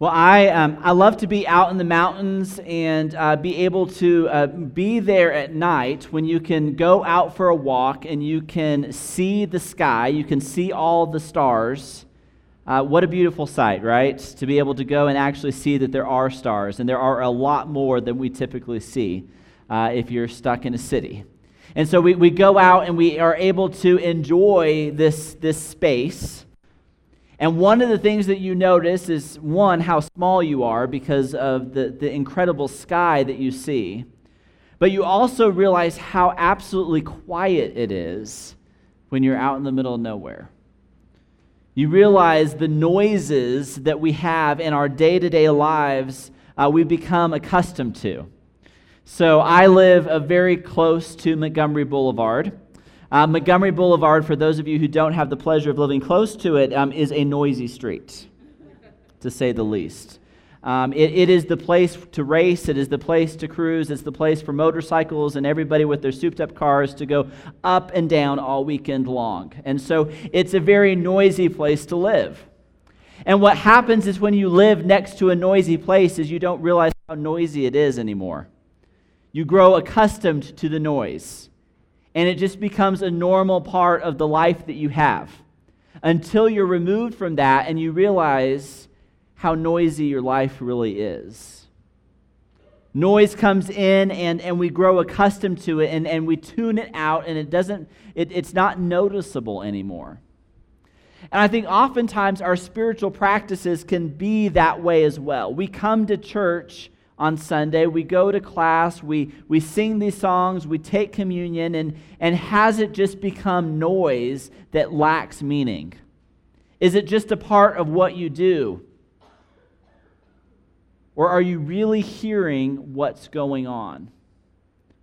Well, I, um, I love to be out in the mountains and uh, be able to uh, be there at night when you can go out for a walk and you can see the sky, you can see all the stars. Uh, what a beautiful sight, right? To be able to go and actually see that there are stars, and there are a lot more than we typically see uh, if you're stuck in a city. And so we, we go out and we are able to enjoy this, this space and one of the things that you notice is one, how small you are because of the, the incredible sky that you see. But you also realize how absolutely quiet it is when you're out in the middle of nowhere. You realize the noises that we have in our day to day lives, uh, we become accustomed to. So I live very close to Montgomery Boulevard. Uh, Montgomery Boulevard, for those of you who don't have the pleasure of living close to it, um, is a noisy street, to say the least. Um, it, it is the place to race, it is the place to cruise, it's the place for motorcycles and everybody with their souped up cars to go up and down all weekend long. And so it's a very noisy place to live. And what happens is when you live next to a noisy place is you don't realize how noisy it is anymore. You grow accustomed to the noise and it just becomes a normal part of the life that you have until you're removed from that and you realize how noisy your life really is. Noise comes in and, and we grow accustomed to it and, and we tune it out and it doesn't, it, it's not noticeable anymore. And I think oftentimes our spiritual practices can be that way as well. We come to church on Sunday. We go to class, we, we sing these songs, we take communion, and, and has it just become noise that lacks meaning? Is it just a part of what you do? Or are you really hearing what's going on?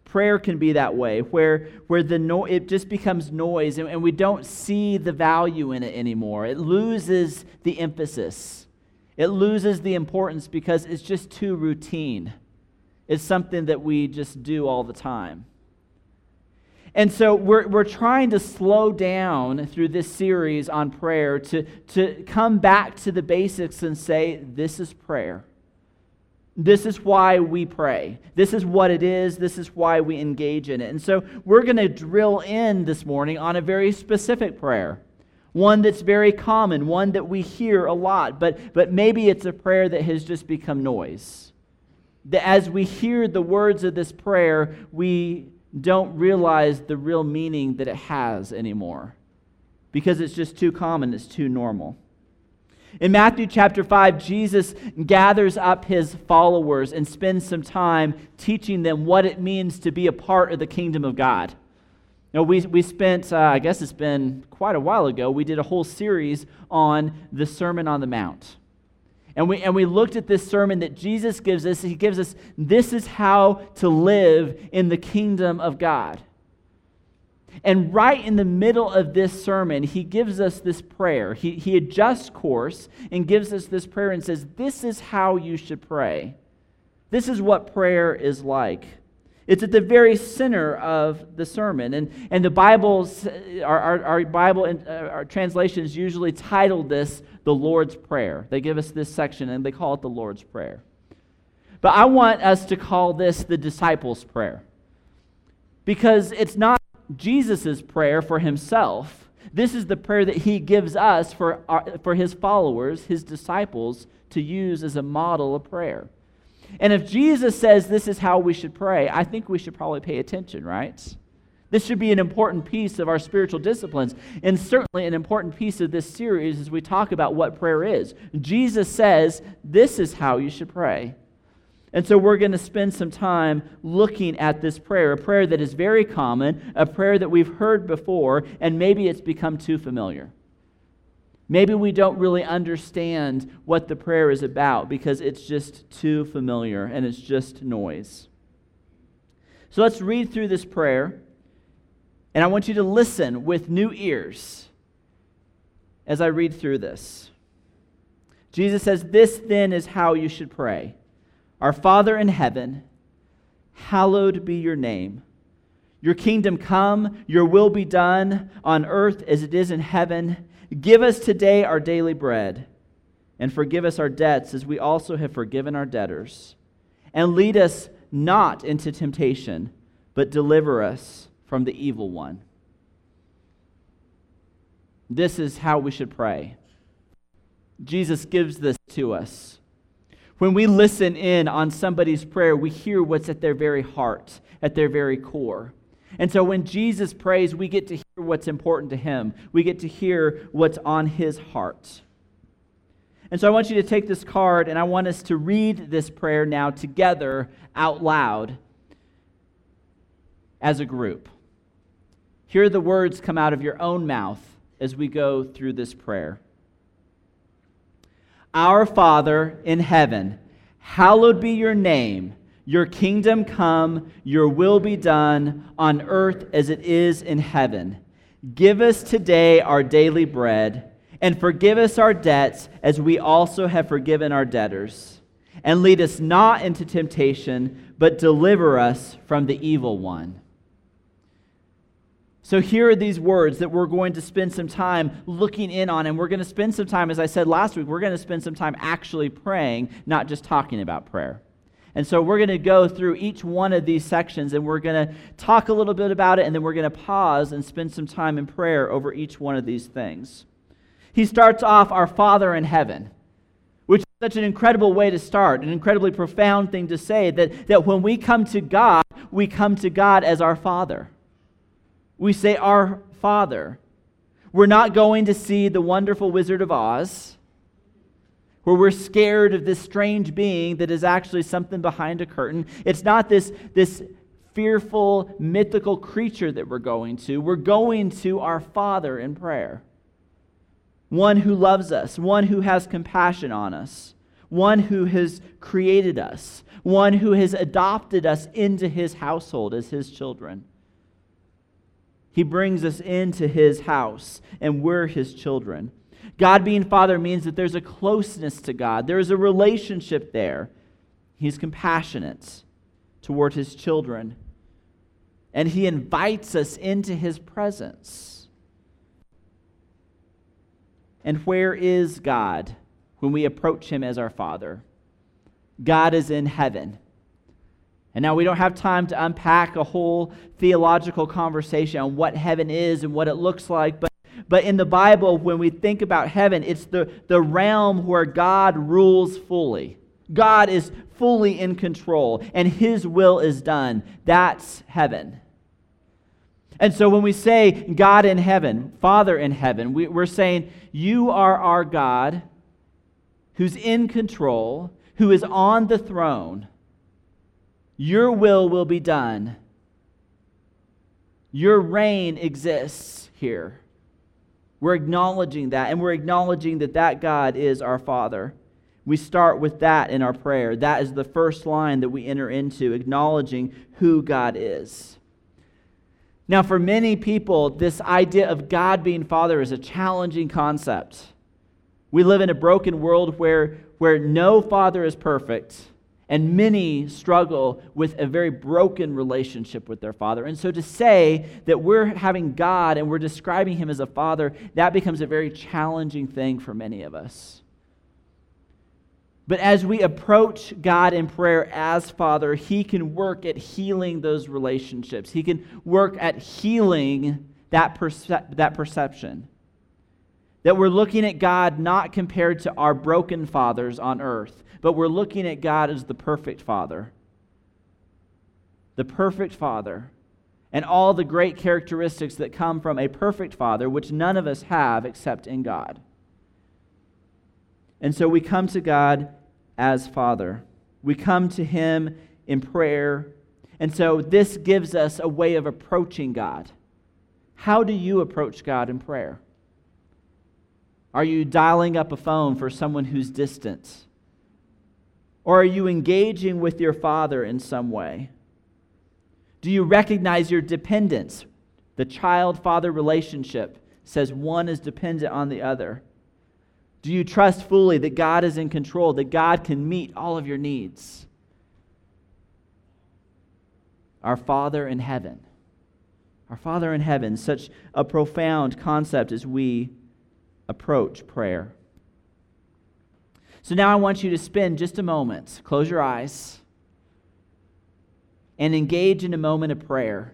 Prayer can be that way, where, where the no, it just becomes noise and, and we don't see the value in it anymore. It loses the emphasis. It loses the importance because it's just too routine. It's something that we just do all the time. And so we're, we're trying to slow down through this series on prayer to, to come back to the basics and say, this is prayer. This is why we pray. This is what it is. This is why we engage in it. And so we're going to drill in this morning on a very specific prayer one that's very common, one that we hear a lot, but, but maybe it's a prayer that has just become noise. That as we hear the words of this prayer, we don't realize the real meaning that it has anymore because it's just too common, it's too normal. In Matthew chapter 5, Jesus gathers up his followers and spends some time teaching them what it means to be a part of the kingdom of God. Now, we, we spent, uh, I guess it's been quite a while ago, we did a whole series on the Sermon on the Mount. And we, and we looked at this sermon that Jesus gives us. He gives us this is how to live in the kingdom of God. And right in the middle of this sermon, he gives us this prayer. He, he adjusts course and gives us this prayer and says, This is how you should pray. This is what prayer is like. It's at the very center of the sermon. And, and the Bible's, our, our, our Bible uh, our translations usually title this the Lord's Prayer. They give us this section and they call it the Lord's Prayer. But I want us to call this the disciples' prayer because it's not Jesus' prayer for himself. This is the prayer that he gives us for, our, for his followers, his disciples, to use as a model of prayer. And if Jesus says this is how we should pray, I think we should probably pay attention, right? This should be an important piece of our spiritual disciplines, and certainly an important piece of this series as we talk about what prayer is. Jesus says this is how you should pray. And so we're going to spend some time looking at this prayer, a prayer that is very common, a prayer that we've heard before, and maybe it's become too familiar. Maybe we don't really understand what the prayer is about because it's just too familiar and it's just noise. So let's read through this prayer, and I want you to listen with new ears as I read through this. Jesus says, This then is how you should pray Our Father in heaven, hallowed be your name. Your kingdom come, your will be done on earth as it is in heaven. Give us today our daily bread, and forgive us our debts as we also have forgiven our debtors. And lead us not into temptation, but deliver us from the evil one. This is how we should pray. Jesus gives this to us. When we listen in on somebody's prayer, we hear what's at their very heart, at their very core. And so when Jesus prays, we get to hear what's important to him. We get to hear what's on his heart. And so I want you to take this card and I want us to read this prayer now together out loud as a group. Hear the words come out of your own mouth as we go through this prayer. Our Father in heaven, hallowed be your name. Your kingdom come, your will be done on earth as it is in heaven. Give us today our daily bread and forgive us our debts as we also have forgiven our debtors. And lead us not into temptation, but deliver us from the evil one. So, here are these words that we're going to spend some time looking in on, and we're going to spend some time, as I said last week, we're going to spend some time actually praying, not just talking about prayer. And so, we're going to go through each one of these sections, and we're going to talk a little bit about it, and then we're going to pause and spend some time in prayer over each one of these things. He starts off, Our Father in heaven, which is such an incredible way to start, an incredibly profound thing to say that, that when we come to God, we come to God as our Father. We say, Our Father. We're not going to see the wonderful Wizard of Oz, where we're scared of this strange being that is actually something behind a curtain. It's not this, this fearful, mythical creature that we're going to. We're going to our Father in prayer one who loves us, one who has compassion on us, one who has created us, one who has adopted us into his household as his children. He brings us into his house, and we're his children. God being Father means that there's a closeness to God, there is a relationship there. He's compassionate toward his children, and he invites us into his presence. And where is God when we approach him as our Father? God is in heaven. And now we don't have time to unpack a whole theological conversation on what heaven is and what it looks like, but but in the Bible, when we think about heaven, it's the, the realm where God rules fully. God is fully in control, and his will is done. That's heaven. And so when we say God in heaven, Father in heaven, we, are saying, You are our God who's in control, who is on the throne. Your will will be done. Your reign exists here. We're acknowledging that, and we're acknowledging that that God is our Father. We start with that in our prayer. That is the first line that we enter into, acknowledging who God is. Now, for many people, this idea of God being Father is a challenging concept. We live in a broken world where, where no father is perfect, and many struggle with a very broken relationship with their father. And so to say that we're having God and we're describing him as a father, that becomes a very challenging thing for many of us. But as we approach God in prayer as Father, He can work at healing those relationships. He can work at healing that, that perception. That we're looking at God not compared to our broken fathers on earth, but we're looking at God as the perfect Father. The perfect Father. And all the great characteristics that come from a perfect Father, which none of us have except in God. And so we come to God as Father. We come to Him in prayer. And so this gives us a way of approaching God. How do you approach God in prayer? Are you dialing up a phone for someone who's distant? Or are you engaging with your Father in some way? Do you recognize your dependence? The child father relationship says one is dependent on the other. Do you trust fully that God is in control, that God can meet all of your needs? Our Father in heaven. Our Father in heaven, such a profound concept as we approach prayer. So now I want you to spend just a moment, close your eyes, and engage in a moment of prayer,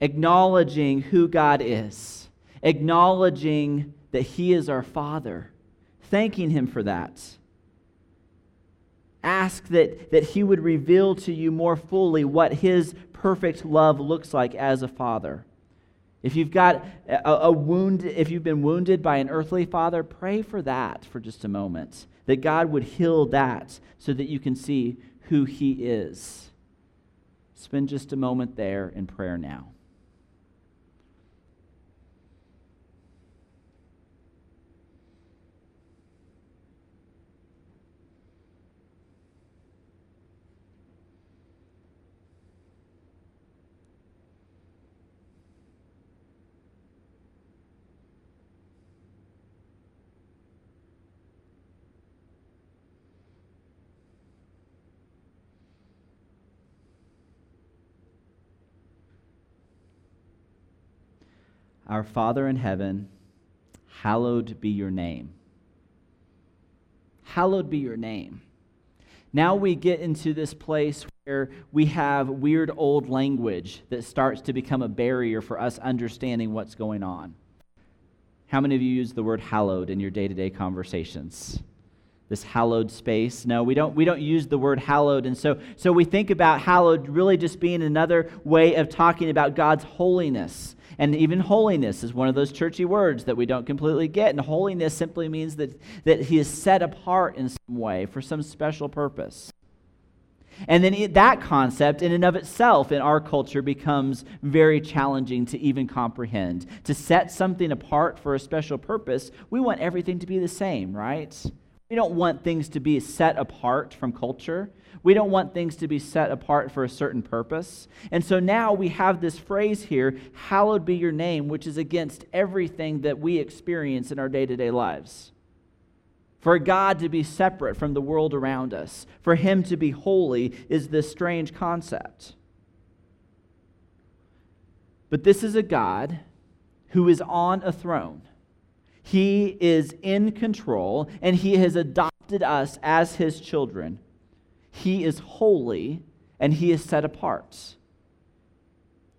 acknowledging who God is, acknowledging that He is our Father, thanking Him for that. Ask that, that He would reveal to you more fully what His perfect love looks like as a father. If you've got a, a, wound, if you've been wounded by an earthly father, pray for that for just a moment. That God would heal that so that you can see who He is. Spend just a moment there in prayer now. Our Father in heaven, hallowed be your name. Hallowed be your name. Now we get into this place where we have weird old language that starts to become a barrier for us understanding what's going on. How many of you use the word hallowed in your day to day conversations? This hallowed space. No, we don't, we don't use the word hallowed. And so, so we think about hallowed really just being another way of talking about God's holiness and even holiness is one of those churchy words that we don't completely get. And holiness simply means that, that he is set apart in some way for some special purpose. And then that concept, in and of itself, in our culture, becomes very challenging to even comprehend. To set something apart for a special purpose, we want everything to be the same, right? We don't want things to be set apart from culture. We don't want things to be set apart for a certain purpose. And so now we have this phrase here, hallowed be your name, which is against everything that we experience in our day to day lives. For God to be separate from the world around us, for Him to be holy, is this strange concept. But this is a God who is on a throne. He is in control, and He has adopted us as His children. He is holy and he is set apart.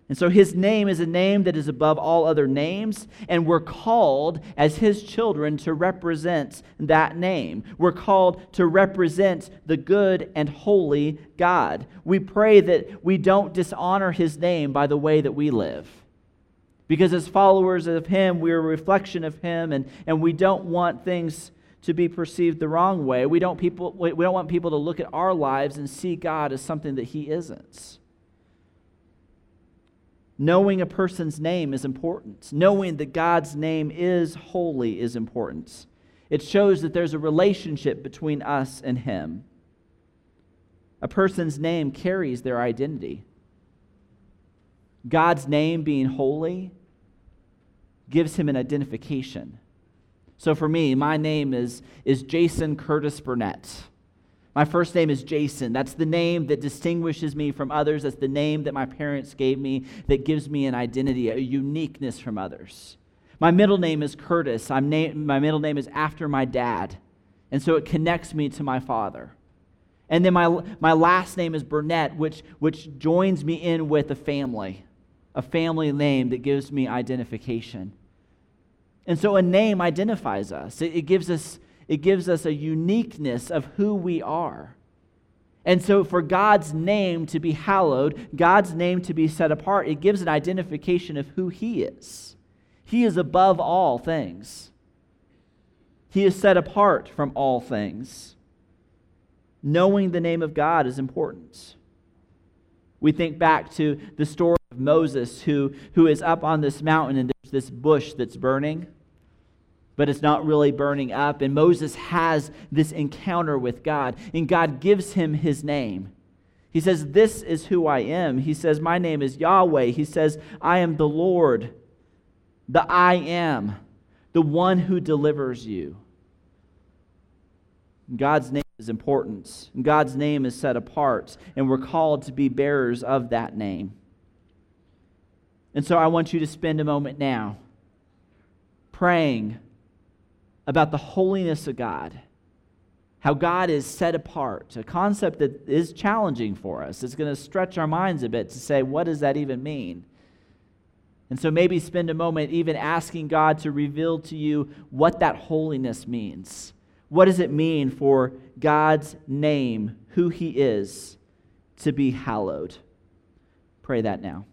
And so his name is a name that is above all other names, and we're called as his children to represent that name. We're called to represent the good and holy God. We pray that we don't dishonor his name by the way that we live. Because as followers of him, we're a reflection of him, and, and we don't want things to be perceived the wrong way. We don't, people, we don't want people to look at our lives and see God as something that He isn't. Knowing a person's name is important. Knowing that God's name is holy is important. It shows that there's a relationship between us and Him. A person's name carries their identity. God's name being holy gives him an identification. So for me, my name is, is Jason Curtis Burnett. My first name is Jason. That's the name that distinguishes me from others. That's the name that my parents gave me that gives me an identity, a uniqueness from others. My middle name is Curtis. I'm na- my middle name is after my dad. And so it connects me to my father. And then my, my last name is Burnett, which, which joins me in with a family, a family name that gives me identification. And so a name identifies us. It, it, gives us it gives us a uniqueness of who we are. And so for God's name to be hallowed, God's name to be set apart, it gives an identification of who he is. He is above all things. He is set apart from all things. Knowing the name of God is important. We think back to the story of Moses who, who is up on this mountain and there's this bush that's burning but it's not really burning up. And Moses has this encounter with God, and God gives him his name. He says, This is who I am. He says, My name is Yahweh. He says, I am the Lord, the I am, the one who delivers you. God's name is important. God's name is set apart, and we're called to be bearers of that name. And so I want you to spend a moment now praying about the holiness of God how God is set apart, a concept that is challenging for us. It's going to stretch our minds a bit to say, what does that even mean? And so maybe spend a moment even asking God to reveal to you what that holiness means. What does it mean for God's name, who He is, to be hallowed? Pray that now.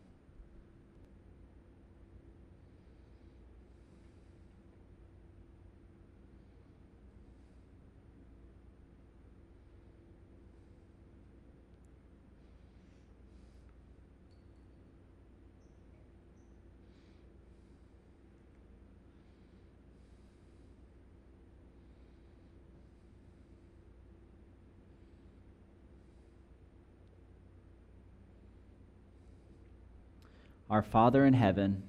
Our Father in heaven,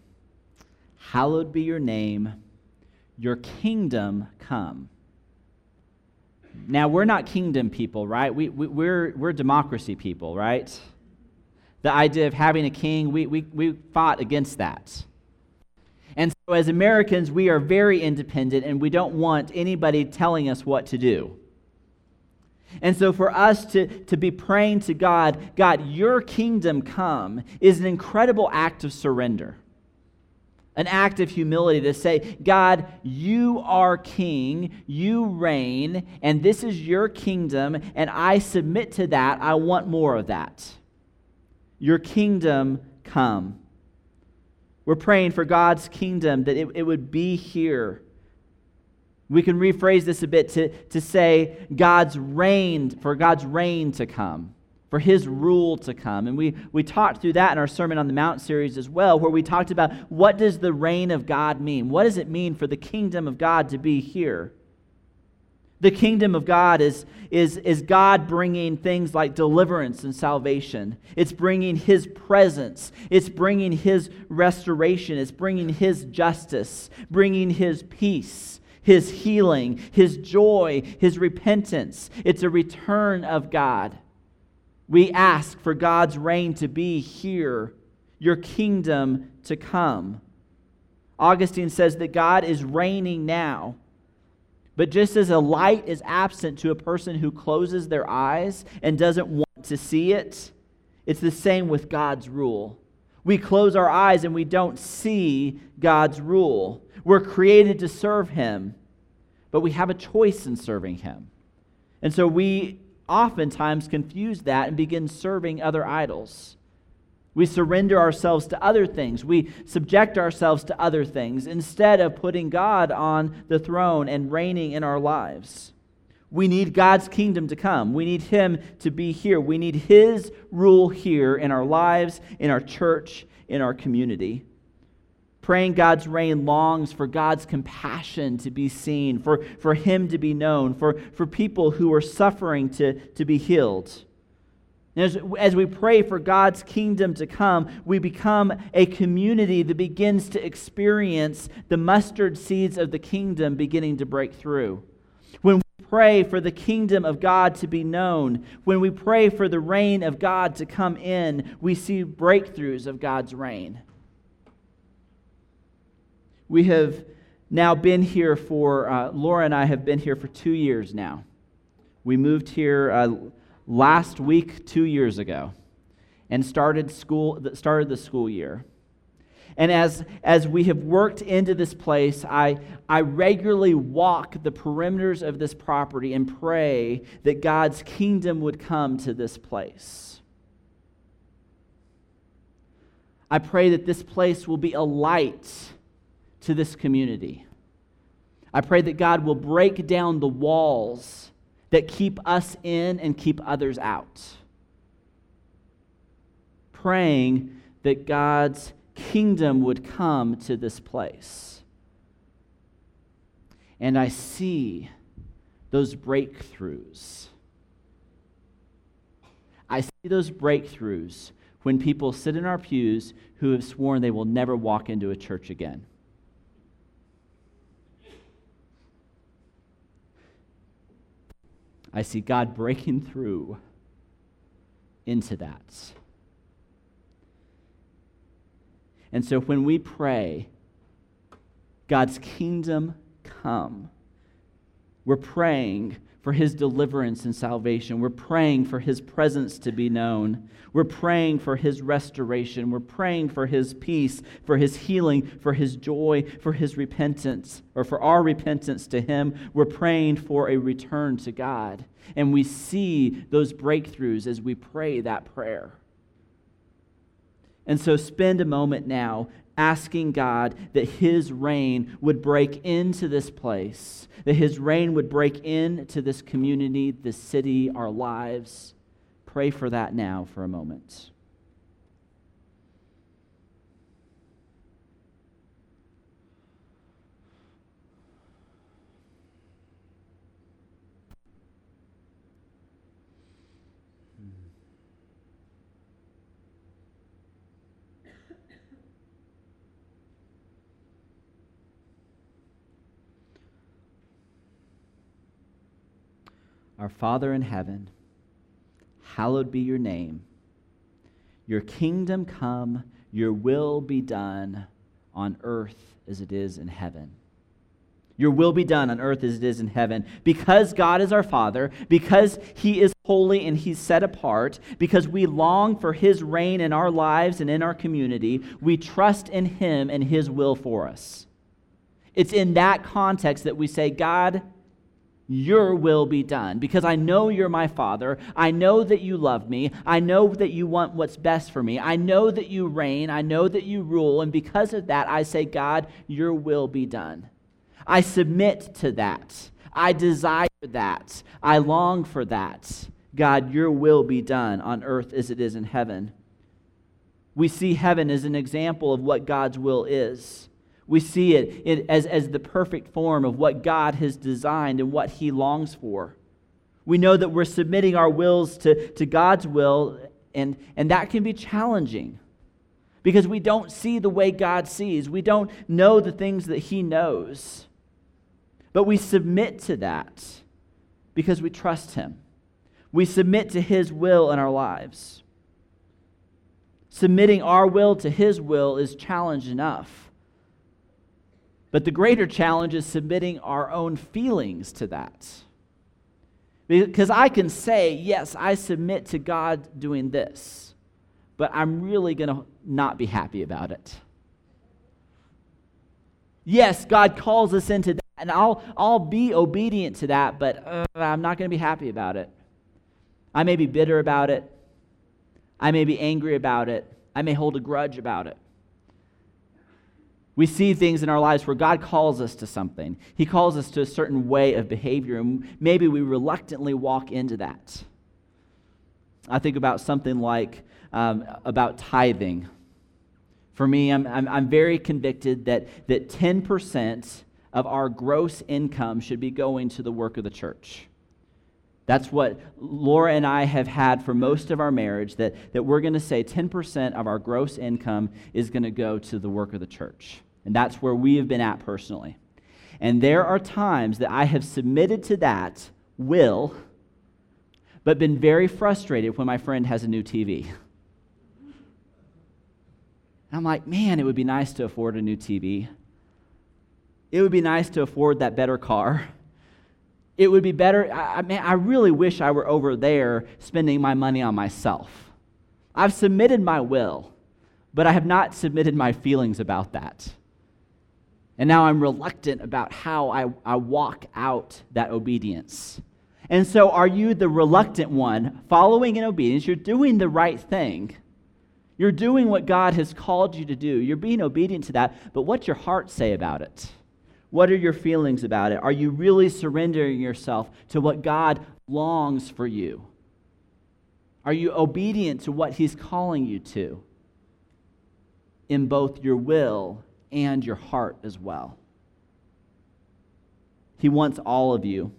hallowed be your name, your kingdom come. Now, we're not kingdom people, right? We, we, we're, we're democracy people, right? The idea of having a king, we, we, we fought against that. And so, as Americans, we are very independent and we don't want anybody telling us what to do. And so, for us to, to be praying to God, God, your kingdom come, is an incredible act of surrender, an act of humility to say, God, you are king, you reign, and this is your kingdom, and I submit to that. I want more of that. Your kingdom come. We're praying for God's kingdom that it, it would be here we can rephrase this a bit to, to say God's reign, for God's reign to come, for his rule to come. And we, we talked through that in our Sermon on the Mount series as well, where we talked about what does the reign of God mean? What does it mean for the kingdom of God to be here? The kingdom of God is, is, is God bringing things like deliverance and salvation. It's bringing His presence. It's bringing His restoration. It's bringing His justice, bringing His peace his healing, his joy, his repentance. It's a return of God. We ask for God's reign to be here, your kingdom to come. Augustine says that God is reigning now. But just as a light is absent to a person who closes their eyes and doesn't want to see it, it's the same with God's rule. We close our eyes and we don't see God's rule. We're created to serve Him, but we have a choice in serving Him. And so we oftentimes confuse that and begin serving other idols. We surrender ourselves to other things. We subject ourselves to other things instead of putting God on the throne and reigning in our lives. We need God's kingdom to come. We need Him to be here. We need His rule here in our lives, in our church, in our community. Praying God's reign longs for God's compassion to be seen, for, for Him to be known, for, for people who are suffering to, to be healed. As, as we pray for God's kingdom to come, we become a community that begins to experience the mustard seeds of the kingdom beginning to break through. When pray for the kingdom of God to be known, when we pray for the reign of God to come in, we see breakthroughs of God's reign. We have now been here for, uh, Laura and I have been here for two years now. We moved here uh, last week, two years ago, and started, school, started the school year. And as, as we have worked into this place, I, I regularly walk the perimeters of this property and pray that God's kingdom would come to this place. I pray that this place will be a light to this community. I pray that God will break down the walls that keep us in and keep others out. Praying that God's kingdom would come to this place. And I see those breakthroughs. I see those breakthroughs when people sit in our pews who have sworn they will never walk into a church again. I see God breaking through into that. And so when we pray, God's kingdom come, we're praying for his deliverance and salvation. We're praying for his presence to be known. We're praying for his restoration. We're praying for his peace, for his healing, for his joy, for his repentance, or for our repentance to him. We're praying for a return to God. And we see those breakthroughs as we pray that prayer. And so spend a moment now asking God that His reign would break into this place, that His reign would break into this community, this city, our lives. Pray for that now for a moment. Our Father in heaven, hallowed be your name. Your kingdom come, your will be done on earth as it is in heaven. Your will be done on earth as it is in heaven. Because God is our Father, because He is holy and He's set apart, because we long for His reign in our lives and in our community, we trust in Him and His will for us. It's in that context that we say, God, your will be done because I know you're my father. I know that you love me. I know that you want what's best for me. I know that you reign. I know that you rule. And because of that, I say, God, your will be done. I submit to that. I desire that. I long for that. God, your will be done on earth as it is in heaven. We see heaven as an example of what God's will is. We see it, as, as the perfect form of what God has designed and what He longs for. We know that we're submitting our wills to, to God's will, and, and that can be challenging because we don't see the way God sees. We don't know the things that He knows. But we submit to that because we trust Him. We submit to His will in our lives. Submitting our will to His will is challenge enough. But the greater challenge is submitting our own feelings to that. Because I can say, yes, I submit to God doing this, but I'm really going to not be happy about it. Yes, God calls us into that, and I'll, I'll be obedient to that, but uh, I'm not going to be happy about it. I may be bitter about it. I may be angry about it. I may hold a grudge about it. We see things in our lives where God calls us to something. He calls us to a certain way of behavior, and maybe we reluctantly walk into that. I think about something like um, about tithing. For me, I'm, I'm, I'm very convicted that, that 10% of our gross income should be going to the work of the church. That's what Laura and I have had for most of our marriage, that, that we're going to say 10% of our gross income is going to go to the work of the church. And that's where we have been at personally. And there are times that I have submitted to that will, but been very frustrated when my friend has a new TV. I'm like, man, it would be nice to afford a new TV. It would be nice to afford that better car. It would be better. I, I, man, I really wish I were over there spending my money on myself. I've submitted my will, but I have not submitted my feelings about that. And now I'm reluctant about how I, I walk out that obedience. And so, are you the reluctant one following in obedience? You're doing the right thing. You're doing what God has called you to do. You're being obedient to that. But what's your heart say about it? What are your feelings about it? Are you really surrendering yourself to what God longs for you? Are you obedient to what He's calling you to in both your will and your heart as well. He wants all of you.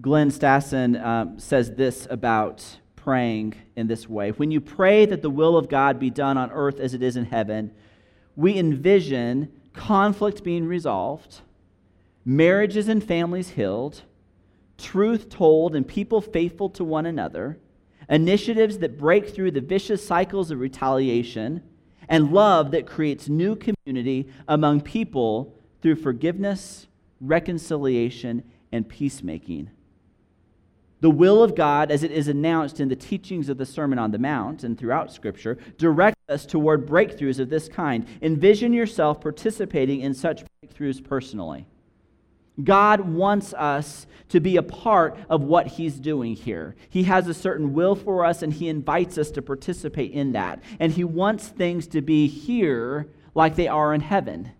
Glen Stassen um, says this about praying in this way When you pray that the will of God be done on earth as it is in heaven, we envision conflict being resolved, marriages and families healed, truth told, and people faithful to one another initiatives that break through the vicious cycles of retaliation, and love that creates new community among people through forgiveness, reconciliation, and peacemaking. The will of God, as it is announced in the teachings of the Sermon on the Mount and throughout Scripture, directs us toward breakthroughs of this kind. Envision yourself participating in such breakthroughs personally. God wants us to be a part of what He's doing here. He has a certain will for us, and He invites us to participate in that. And He wants things to be here like they are in heaven.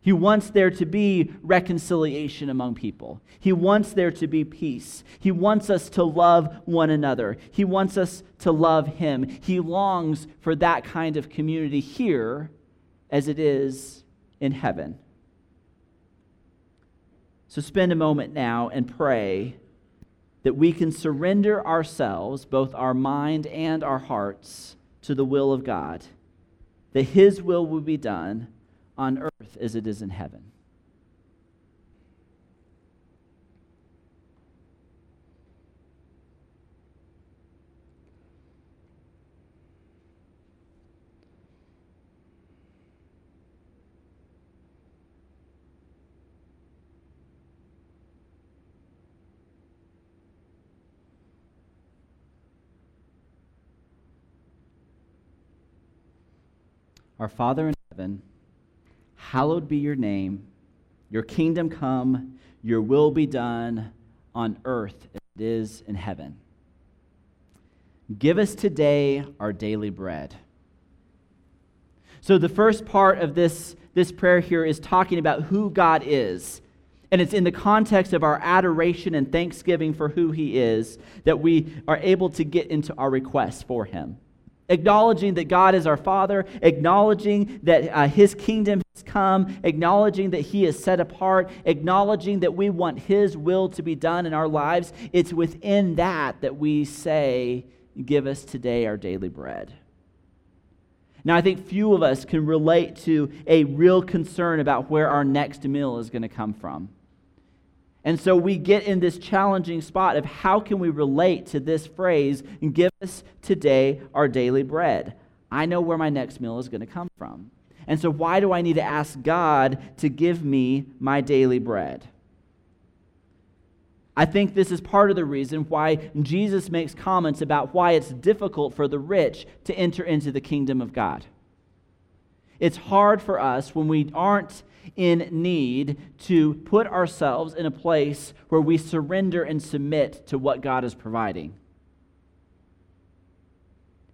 He wants there to be reconciliation among people. He wants there to be peace. He wants us to love one another. He wants us to love Him. He longs for that kind of community here as it is in heaven. So spend a moment now and pray that we can surrender ourselves, both our mind and our hearts, to the will of God, that His will will be done on earth as it is in heaven. Our Father in heaven, Hallowed be your name. Your kingdom come, your will be done on earth as it is in heaven. Give us today our daily bread. So, the first part of this, this prayer here is talking about who God is. And it's in the context of our adoration and thanksgiving for who He is that we are able to get into our requests for Him acknowledging that God is our Father, acknowledging that uh, His kingdom has come, acknowledging that He is set apart, acknowledging that we want His will to be done in our lives. It's within that that we say, Give us today our daily bread. Now, I think few of us can relate to a real concern about where our next meal is going to come from. And so we get in this challenging spot of how can we relate to this phrase, give us today our daily bread. I know where my next meal is going to come from. And so why do I need to ask God to give me my daily bread? I think this is part of the reason why Jesus makes comments about why it's difficult for the rich to enter into the kingdom of God. It's hard for us when we aren't in need to put ourselves in a place where we surrender and submit to what God is providing.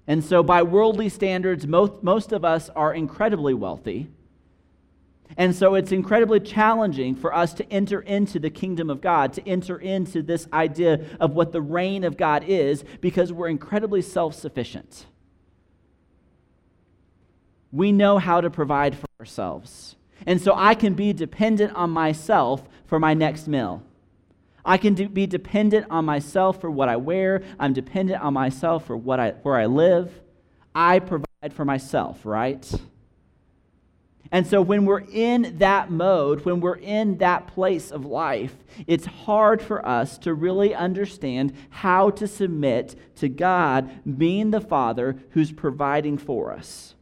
And so, by worldly standards, most, most of us are incredibly wealthy. And so, it's incredibly challenging for us to enter into the kingdom of God, to enter into this idea of what the reign of God is, because we're incredibly self sufficient. We know how to provide for ourselves. And so I can be dependent on myself for my next meal. I can do, be dependent on myself for what I wear. I'm dependent on myself for what I, where I live. I provide for myself, right? And so when we're in that mode, when we're in that place of life, it's hard for us to really understand how to submit to God being the Father who's providing for us.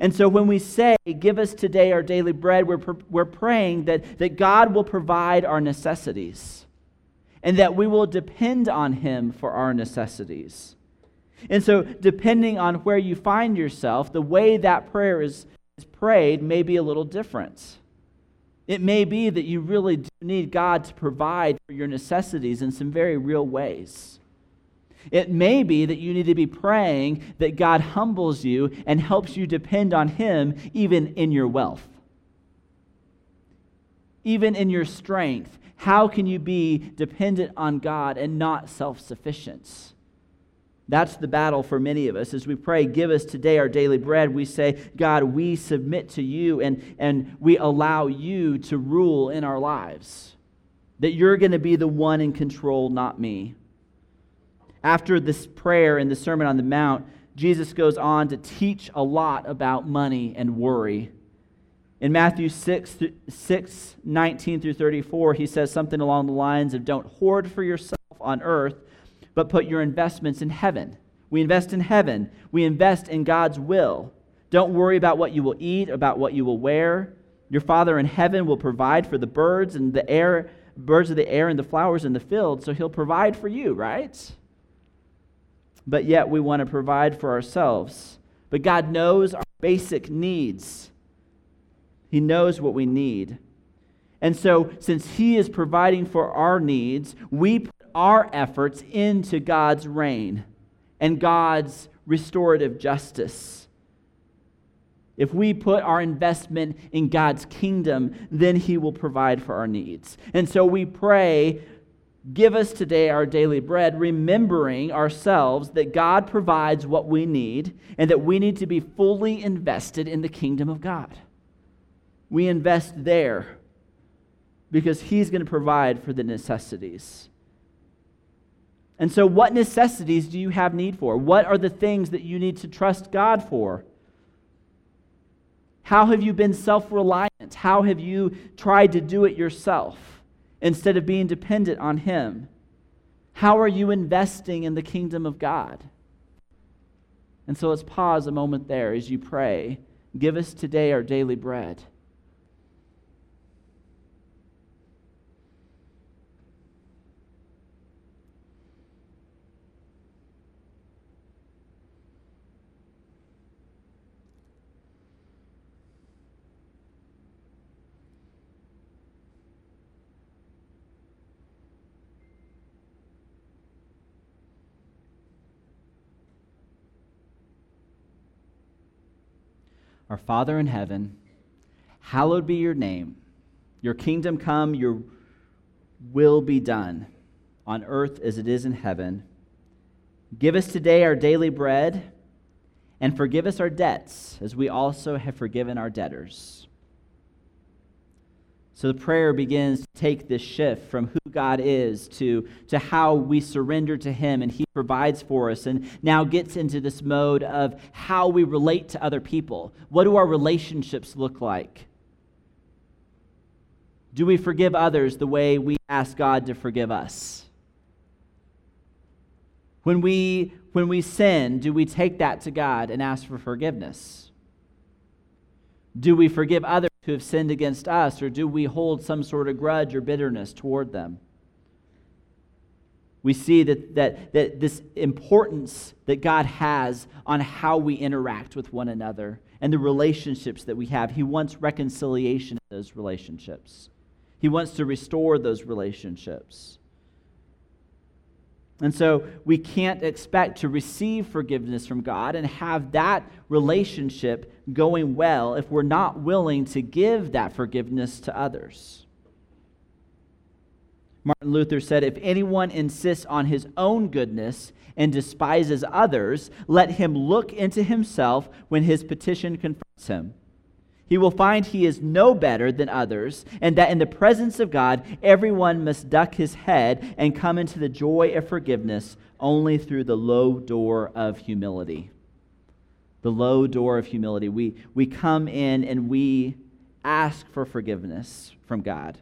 And so when we say, Give us today our daily bread, we're, we're praying that, that God will provide our necessities and that we will depend on Him for our necessities. And so, depending on where you find yourself, the way that prayer is, is prayed may be a little different. It may be that you really do need God to provide for your necessities in some very real ways. It may be that you need to be praying that God humbles you and helps you depend on Him even in your wealth, even in your strength. How can you be dependent on God and not self sufficient? That's the battle for many of us. As we pray, give us today our daily bread, we say, God, we submit to you and, and we allow you to rule in our lives. That you're going to be the one in control, not me. After this prayer in the Sermon on the Mount, Jesus goes on to teach a lot about money and worry. In Matthew 6, 6 19 through 34, he says something along the lines of Don't hoard for yourself on earth, but put your investments in heaven. We invest in heaven, we invest in God's will. Don't worry about what you will eat, about what you will wear. Your Father in heaven will provide for the birds and the air, birds of the air and the flowers in the field, so he'll provide for you, right? But yet we want to provide for ourselves. But God knows our basic needs. He knows what we need. And so, since He is providing for our needs, we put our efforts into God's reign and God's restorative justice. If we put our investment in God's kingdom, then He will provide for our needs. And so we pray, give us today our daily bread, remembering ourselves that God provides what we need and that we need to be fully invested in the kingdom of God. We invest there because He's going to provide for the necessities. And so, what necessities do you have need for? What are the things that you need to trust God for? How have you been self reliant? How have you tried to do it yourself instead of being dependent on Him? How are you investing in the kingdom of God? And so let's pause a moment there as you pray. Give us today our daily bread. Our Father in heaven, hallowed be your name. Your kingdom come, your will be done on earth as it is in heaven. Give us today our daily bread, and forgive us our debts as we also have forgiven our debtors. So the prayer begins to take this shift from who God is to, to how we surrender to Him and He provides for us, and now gets into this mode of how we relate to other people. What do our relationships look like? Do we forgive others the way we ask God to forgive us? When we, when we sin, do we take that to God and ask for forgiveness? Do we forgive others who have sinned against us, or do we hold some sort of grudge or bitterness toward them? We see that, that, that this importance that God has on how we interact with one another and the relationships that we have. He wants reconciliation in those relationships, He wants to restore those relationships. And so we can't expect to receive forgiveness from God and have that relationship going well if we're not willing to give that forgiveness to others. Martin Luther said, If anyone insists on his own goodness and despises others, let him look into himself when his petition confronts him he will find he is no better than others, and that in the presence of God, everyone must duck his head and come into the joy of forgiveness only through the low door of humility. The low door of humility. We, we come in and we ask for forgiveness from God.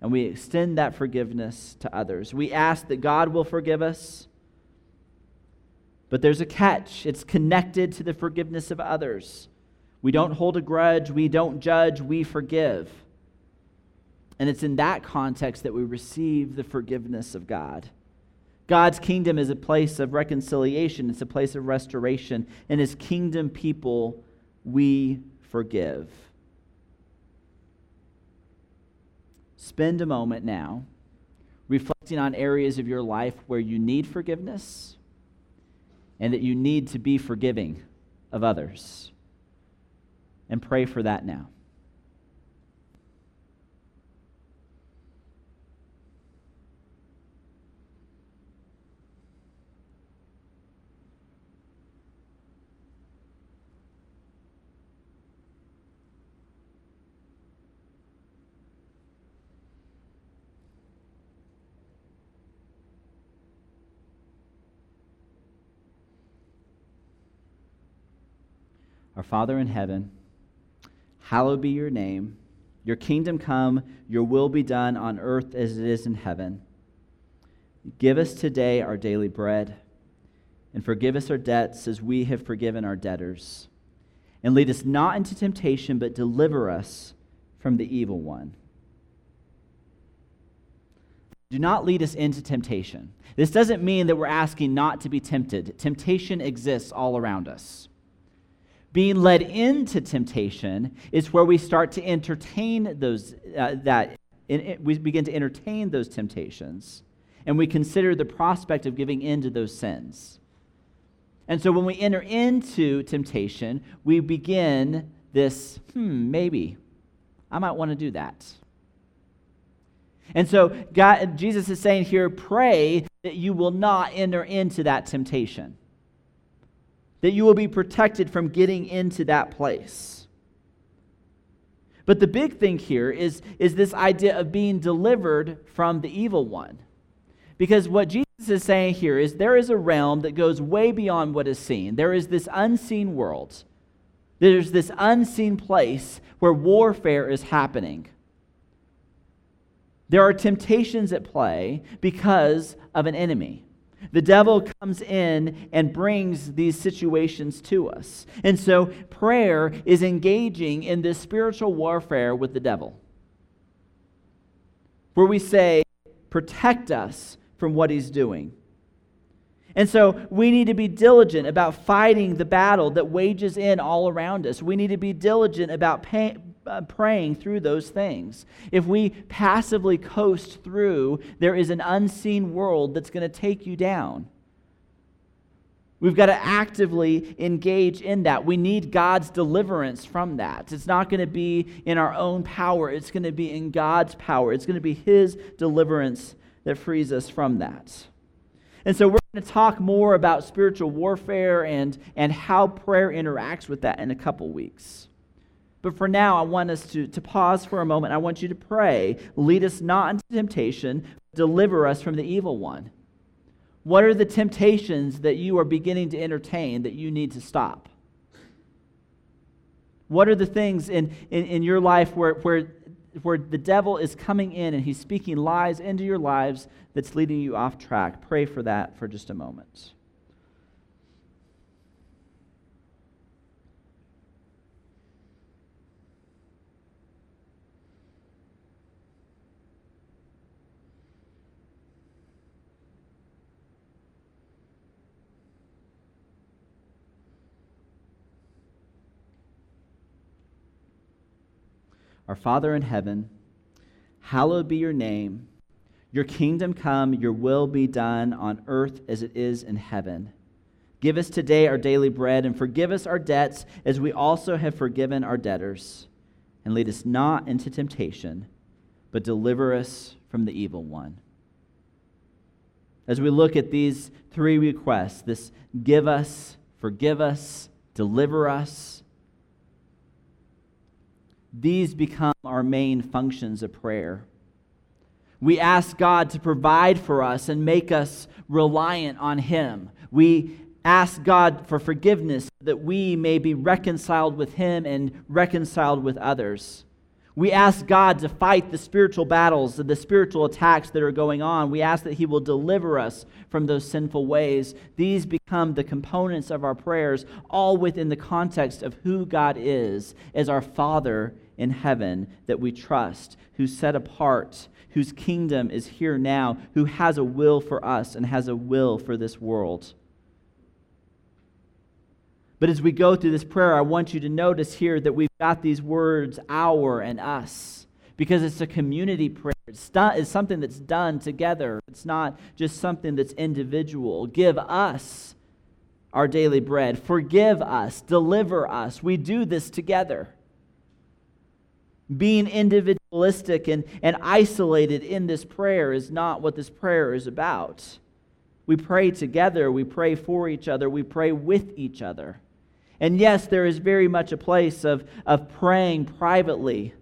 And we extend that forgiveness to others. We ask that God will forgive us. But there's a catch. It's connected to the forgiveness of others. We don't hold a grudge, we don't judge, we forgive. And it's in that context that we receive the forgiveness of God. God's kingdom is a place of reconciliation, it's a place of restoration. And as kingdom people, we forgive. Spend a moment now reflecting on areas of your life where you need forgiveness and that you need to be forgiving of others and pray for that now. Our Father in heaven, Hallowed be your name. Your kingdom come, your will be done on earth as it is in heaven. Give us today our daily bread, and forgive us our debts as we have forgiven our debtors. And lead us not into temptation, but deliver us from the evil one. Do not lead us into temptation. This doesn't mean that we're asking not to be tempted. Temptation exists all around us. Being led into temptation is where we start to entertain those uh, that in, we begin to entertain those temptations and we consider the prospect of giving in to those sins. And so when we enter into temptation, we begin this, hmm, maybe I might want to do that. And so God, Jesus is saying here, pray that you will not enter into that temptation, that you will be protected from getting into that place. But the big thing here is, is this idea of being delivered from the evil one. Because what Jesus is saying here is there is a realm that goes way beyond what is seen. There is this unseen world. There's this unseen place where warfare is happening. There are temptations at play because of an enemy. The devil comes in and brings these situations to us. And so prayer is engaging in this spiritual warfare with the devil, where we say, Protect us from what he's doing. And so we need to be diligent about fighting the battle that wages in all around us. We need to be diligent about pay, Uh, praying through those things. If we passively coast through, there is an unseen world that's going to take you down. We've got to actively engage in that. We need God's deliverance from that. It's not going to be in our own power, it's going to be in God's power. It's going to be His deliverance that frees us from that. And so we're going to talk more about spiritual warfare and, and how prayer interacts with that in a couple weeks. But for now, I want us to, to pause for a moment. I want you to pray. Lead us not into temptation, deliver us from the evil one. What are the temptations that you are beginning to entertain that you need to stop? What are the things in, in, in your life where, where where the devil is coming in and he's speaking lies into your lives that's leading you off track. Pray for that for just a moment. Our Father in heaven, hallowed be your name. Your kingdom come, your will be done on earth as it is in heaven. Give us today our daily bread and forgive us our debts as we also have forgiven our debtors. And lead us not into temptation, but deliver us from the evil one. As we look at these three requests this give us, forgive us, deliver us these become our main functions of prayer. We ask God to provide for us and make us reliant on Him. We ask God for forgiveness that we may be reconciled with Him and reconciled with others. We ask God to fight the spiritual battles and the spiritual attacks that are going on. We ask that He will deliver us from those sinful ways. These become the components of our prayers, all within the context of who God is as our Father in heaven that we trust, who's set apart, whose kingdom is here now, who has a will for us and has a will for this world. But as we go through this prayer, I want you to notice here that we've got these words, our and us, because it's a community prayer. It's, it's something that's done together, it's not just something that's individual. Give us our daily bread, forgive us, deliver us. We do this together being individualistic and, and isolated in this prayer is not what this prayer is about. We pray together, we pray for each other, we pray with each other. And yes, there is very much a place of, of praying privately.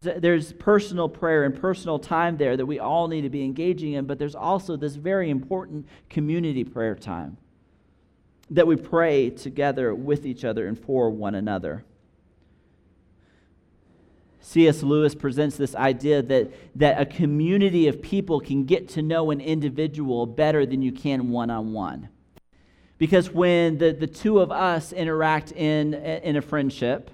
There's, there's personal prayer and personal time there that we all need to be engaging in, but there's also this very important community prayer time that we pray together with each other and for one another. C.S. Lewis presents this idea that, that a community of people can get to know an individual better than you can one on one. Because when the, the two of us interact in, in a friendship,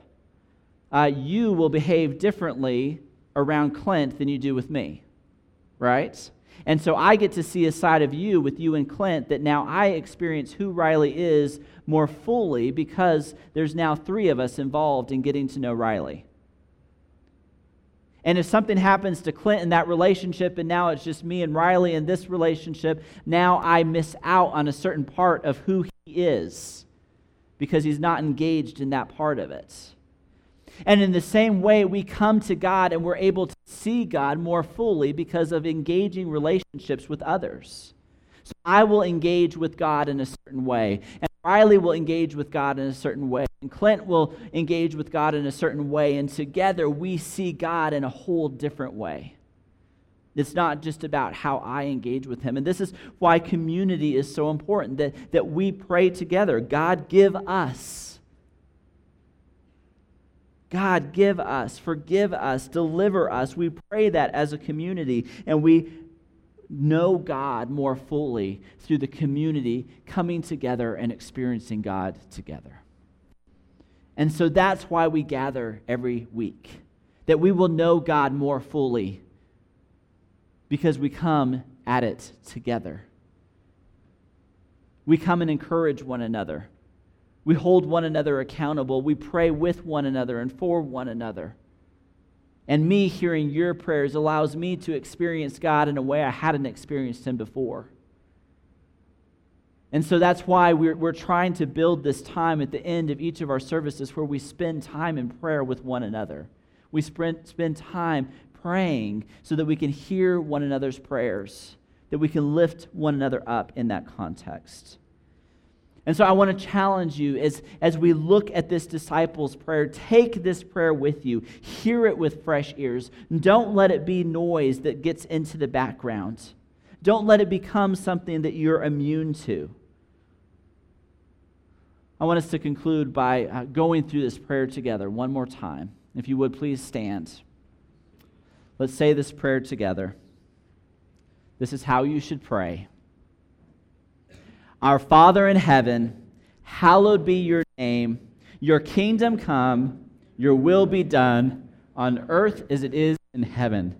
uh, you will behave differently around Clint than you do with me, right? And so I get to see a side of you with you and Clint that now I experience who Riley is more fully because there's now three of us involved in getting to know Riley. And if something happens to Clint in that relationship, and now it's just me and Riley in this relationship, now I miss out on a certain part of who he is because he's not engaged in that part of it. And in the same way, we come to God and we're able to see God more fully because of engaging relationships with others. So I will engage with God in a certain way, and Riley will engage with God in a certain way, and Clint will engage with God in a certain way, and together we see God in a whole different way. It's not just about how I engage with Him. And this is why community is so important that, that we pray together. God, give us God, give us, forgive us, deliver us. We pray that as a community, and we know God more fully through the community coming together and experiencing God together. And so that's why we gather every week, that we will know God more fully because we come at it together. We come and encourage one another. We hold one another accountable. We pray with one another and for one another. And me hearing your prayers allows me to experience God in a way I hadn't experienced Him before. And so that's why we're, we're trying to build this time at the end of each of our services where we spend time in prayer with one another. We spend, spend time praying so that we can hear one another's prayers, that we can lift one another up in that context. And so I want to challenge you as, as we look at this disciples' prayer, take this prayer with you, hear it with fresh ears. Don't let it be noise that gets into the background. Don't let it become something that you're immune to. I want us to conclude by uh, going through this prayer together one more time. If you would please stand. Let's say this prayer together. This is how you should pray. Our Father in heaven, hallowed be your name. Your kingdom come, your will be done on earth as it is in heaven.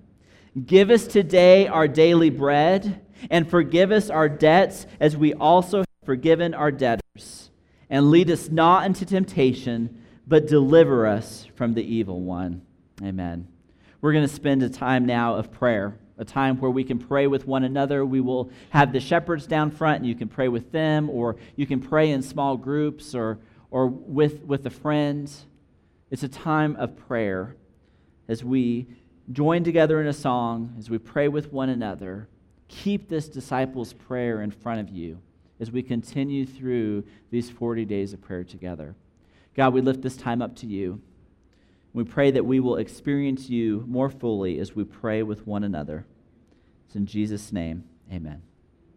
Give us today our daily bread, and forgive us our debts as we also have forgiven our debtors. And lead us not into temptation, but deliver us from the evil one. Amen. We're going to spend a time now of prayer a time where we can pray with one another. We will have the shepherds down front, and you can pray with them, or you can pray in small groups or, or with, with a friend. It's a time of prayer as we join together in a song, as we pray with one another. Keep this disciples' prayer in front of you as we continue through these 40 days of prayer together. God, we lift this time up to you. We pray that we will experience you more fully as we pray with one another. It's in Jesus' name, amen.